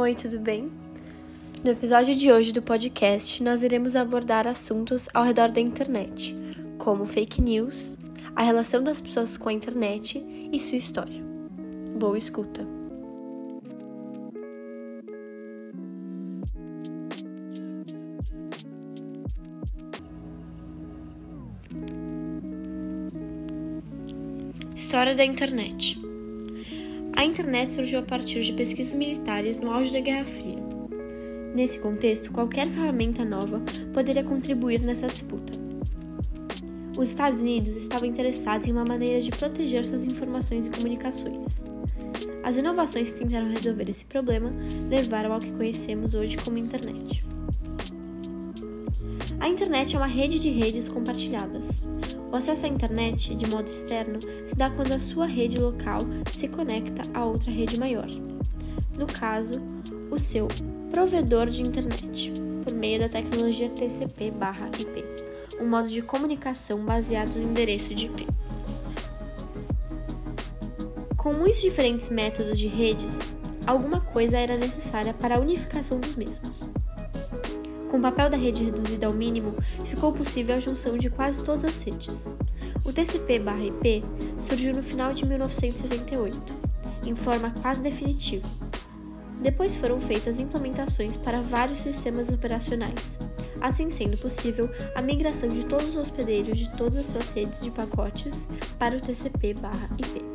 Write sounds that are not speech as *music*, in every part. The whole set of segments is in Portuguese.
Oi, tudo bem? No episódio de hoje do podcast, nós iremos abordar assuntos ao redor da internet, como fake news, a relação das pessoas com a internet e sua história. Boa escuta! História da internet. A internet surgiu a partir de pesquisas militares no auge da Guerra Fria. Nesse contexto, qualquer ferramenta nova poderia contribuir nessa disputa. Os Estados Unidos estavam interessados em uma maneira de proteger suas informações e comunicações. As inovações que tentaram resolver esse problema levaram ao que conhecemos hoje como internet. A internet é uma rede de redes compartilhadas, o acesso à internet, de modo externo, se dá quando a sua rede local se conecta a outra rede maior. No caso, o seu provedor de internet, por meio da tecnologia TCP/IP, um modo de comunicação baseado no endereço de IP. Com muitos diferentes métodos de redes, alguma coisa era necessária para a unificação dos mesmos. Com o papel da rede reduzido ao mínimo, ficou possível a junção de quase todas as redes. O TCP/IP surgiu no final de 1978, em forma quase definitiva. Depois foram feitas implementações para vários sistemas operacionais, assim sendo possível a migração de todos os hospedeiros de todas as suas redes de pacotes para o TCP/IP.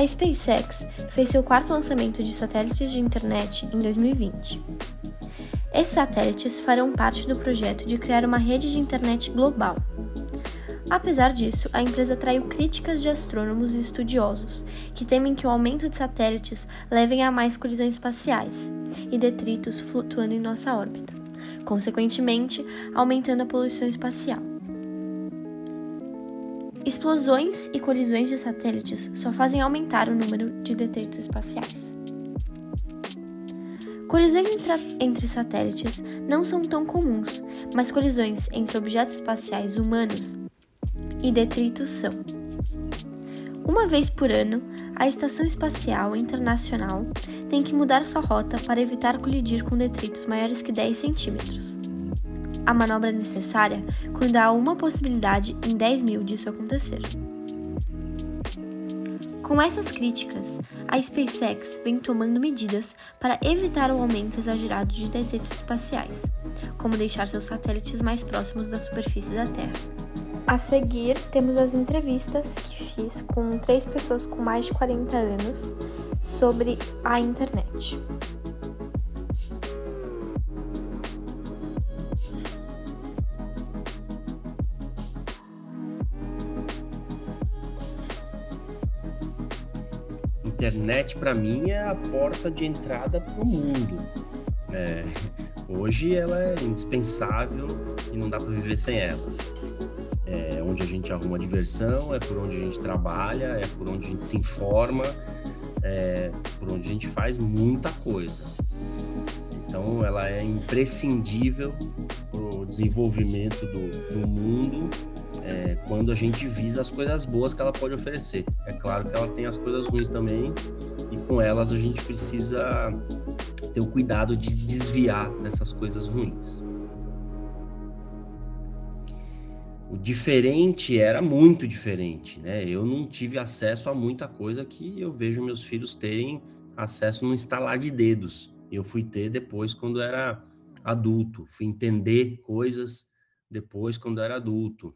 A SpaceX fez seu quarto lançamento de satélites de internet em 2020. Esses satélites farão parte do projeto de criar uma rede de internet global. Apesar disso, a empresa atraiu críticas de astrônomos e estudiosos, que temem que o aumento de satélites levem a mais colisões espaciais e detritos flutuando em nossa órbita, consequentemente aumentando a poluição espacial. Explosões e colisões de satélites só fazem aumentar o número de detritos espaciais. Colisões entre, satélites não são tão comuns, mas colisões entre objetos espaciais humanos e detritos são. Uma vez por ano, a Estação Espacial Internacional tem que mudar sua rota para evitar colidir com detritos maiores que 10 centímetros a manobra necessária quando há uma possibilidade em 10 mil disso acontecer. Com essas críticas, a SpaceX vem tomando medidas para evitar o aumento exagerado de detritos espaciais, como deixar seus satélites mais próximos da superfície da Terra. A seguir, temos as entrevistas que fiz com três pessoas com mais de 40 anos sobre a internet. Internet para mim é a porta de entrada para o mundo. É, hoje ela é indispensável e não dá para viver sem ela. É onde a gente arruma diversão, é por onde a gente trabalha, é por onde a gente se informa, é por onde a gente faz muita coisa. Então ela é imprescindível para o desenvolvimento do, do mundo é, quando a gente visa as coisas boas que ela pode oferecer. É claro que ela tem as coisas ruins também, e com elas a gente precisa ter o cuidado de desviar dessas coisas ruins. O diferente era muito diferente, né? Eu não tive acesso a muita coisa que eu vejo meus filhos terem acesso no instalar de dedos. Eu fui ter depois quando era adulto, fui entender coisas depois quando era adulto.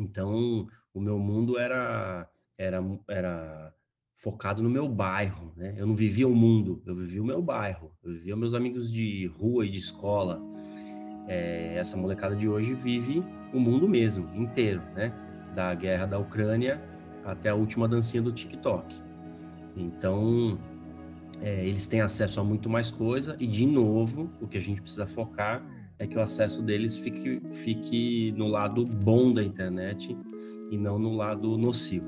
Então, o meu mundo era era era focado no meu bairro, né? Eu não vivia o mundo, eu vivia o meu bairro, eu vivia meus amigos de rua e de escola. É, essa molecada de hoje vive o mundo mesmo, inteiro, né? Da guerra da Ucrânia até a última dancinha do TikTok. Então, é, eles têm acesso a muito mais coisa e, de novo, o que a gente precisa focar é que o acesso deles fique, fique no lado bom da internet e não no lado nocivo.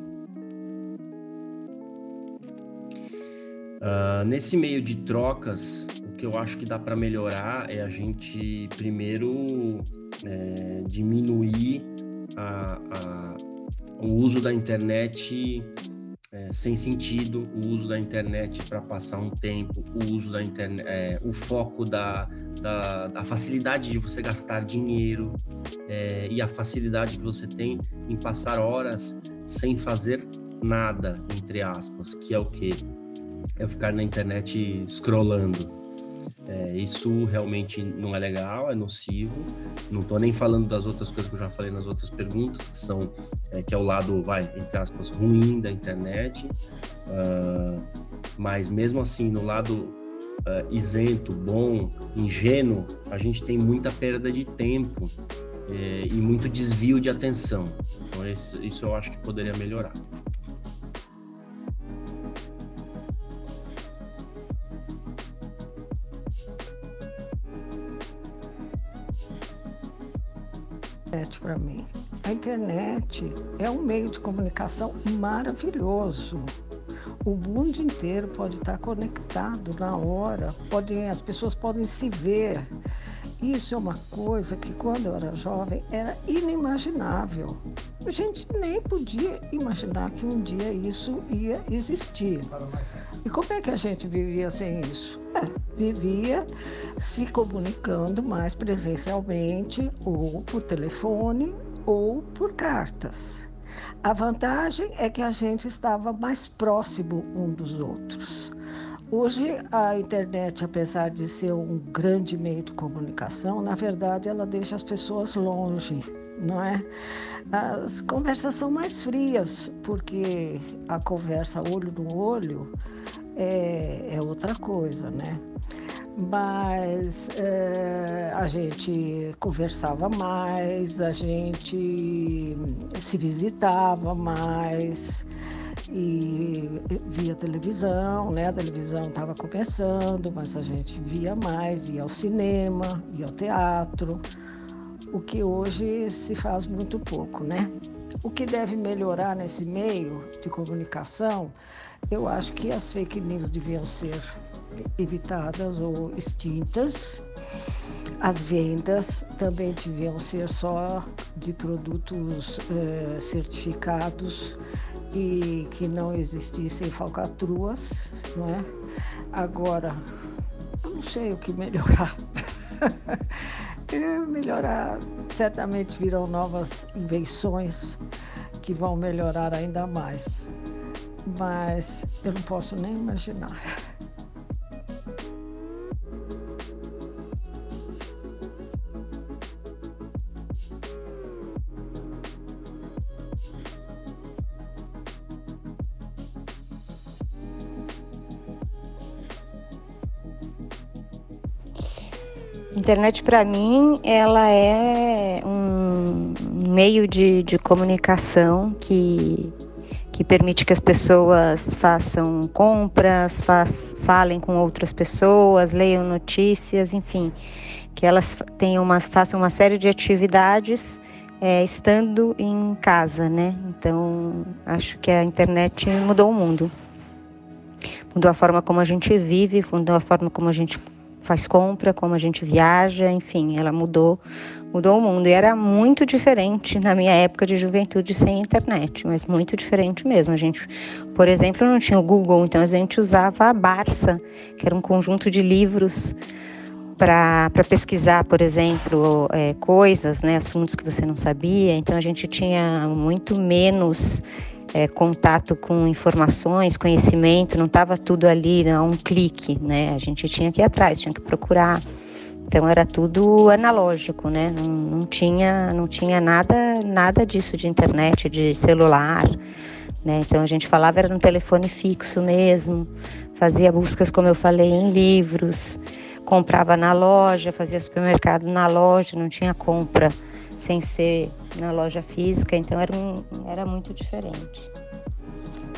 Uh, nesse meio de trocas, o que eu acho que dá para melhorar é a gente primeiro é, diminuir a, a, o uso da internet é, sem sentido, o uso da internet para passar um tempo, o uso da internet, é, o foco da, da, da, facilidade de você gastar dinheiro é, e a facilidade que você tem em passar horas sem fazer nada, entre aspas, que é o que? É ficar na internet scrollando é, isso realmente não é legal, é nocivo. Não estou nem falando das outras coisas que eu já falei nas outras perguntas, que são é, que é o lado, vai, entre aspas, ruim da internet. Uh, mas mesmo assim, no lado uh, isento, bom, ingênuo, a gente tem muita perda de tempo é, e muito desvio de atenção. Então, esse, isso eu acho que poderia melhorar. Internet para mim. A internet é um meio de comunicação maravilhoso. O mundo inteiro pode estar conectado na hora, pode, as pessoas podem se ver. Isso é uma coisa que quando eu era jovem era inimaginável. A gente nem podia imaginar que um dia isso ia existir. E como é que a gente vivia sem isso? Vivia se comunicando mais presencialmente, ou por telefone, ou por cartas. A vantagem é que a gente estava mais próximo um dos outros. Hoje, a internet, apesar de ser um grande meio de comunicação, na verdade, ela deixa as pessoas longe, não é? As conversas são mais frias, porque a conversa olho no olho é, é outra coisa, né? Mas é, a gente conversava mais, a gente se visitava mais e via televisão, né? A televisão estava começando, mas a gente via mais, ia ao cinema, ia ao teatro, o que hoje se faz muito pouco, né? O que deve melhorar nesse meio de comunicação eu acho que as fake news deviam ser evitadas ou extintas. As vendas também deviam ser só de produtos eh, certificados e que não existissem falcatruas, não é? Agora, eu não sei o que melhorar. *laughs* melhorar, certamente virão novas invenções que vão melhorar ainda mais mas eu não posso nem imaginar. Internet para mim ela é um meio de, de comunicação que que permite que as pessoas façam compras, faz, falem com outras pessoas, leiam notícias, enfim, que elas tenham uma, façam uma série de atividades é, estando em casa, né? Então, acho que a internet mudou o mundo. Mudou a forma como a gente vive, mudou a forma como a gente faz compra, como a gente viaja, enfim, ela mudou, mudou o mundo. E era muito diferente na minha época de juventude sem internet, mas muito diferente mesmo. A gente, por exemplo, não tinha o Google, então a gente usava a Barça, que era um conjunto de livros para pesquisar, por exemplo, é, coisas, né, assuntos que você não sabia. Então a gente tinha muito menos é, contato com informações, conhecimento, não estava tudo ali a um clique, né? A gente tinha que ir atrás, tinha que procurar. Então era tudo analógico, né? Não, não tinha, não tinha nada, nada disso de internet, de celular, né? Então a gente falava era no telefone fixo mesmo, fazia buscas, como eu falei, em livros, comprava na loja, fazia supermercado na loja, não tinha compra sem ser na loja física, então era, um, era muito diferente.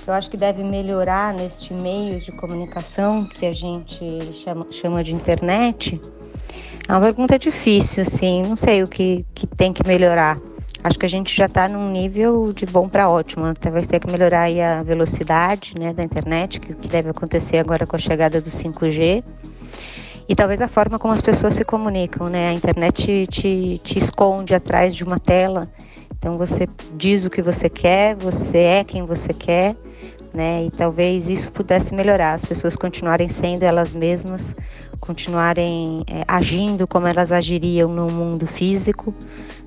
Eu acho que deve melhorar neste meio de comunicação que a gente chama, chama de internet. É uma pergunta difícil, assim, não sei o que, que tem que melhorar. acho que a gente já está num nível de bom para ótimo. Até vai ter que melhorar a velocidade né, da internet, que, que deve acontecer agora com a chegada do 5G. E talvez a forma como as pessoas se comunicam, né? A internet te, te esconde atrás de uma tela. Então você diz o que você quer, você é quem você quer, né? E talvez isso pudesse melhorar, as pessoas continuarem sendo elas mesmas, continuarem é, agindo como elas agiriam no mundo físico,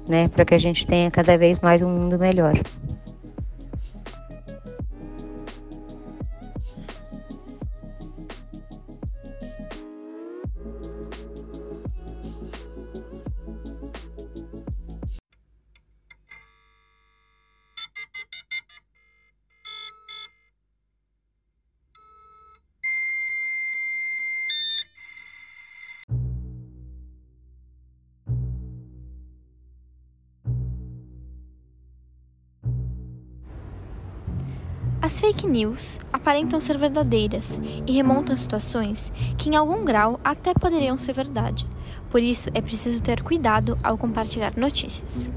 né? Para que a gente tenha cada vez mais um mundo melhor. As fake news aparentam ser verdadeiras e remontam a situações que, em algum grau, até poderiam ser verdade. Por isso, é preciso ter cuidado ao compartilhar notícias.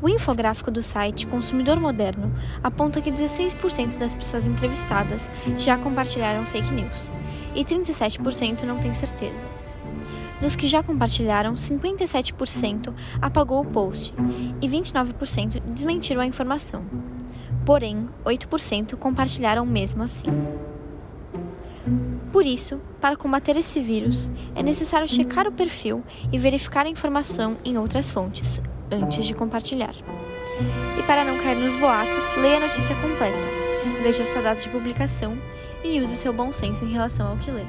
O infográfico do site Consumidor Moderno aponta que 16% das pessoas entrevistadas já compartilharam fake news e 37% não têm certeza. Dos que já compartilharam, 57% apagou o post e 29% desmentiram a informação. Porém, 8% compartilharam mesmo assim. Por isso, para combater esse vírus, é necessário checar o perfil e verificar a informação em outras fontes antes de compartilhar. E para não cair nos boatos, leia a notícia completa, veja sua data de publicação e use seu bom senso em relação ao que lê.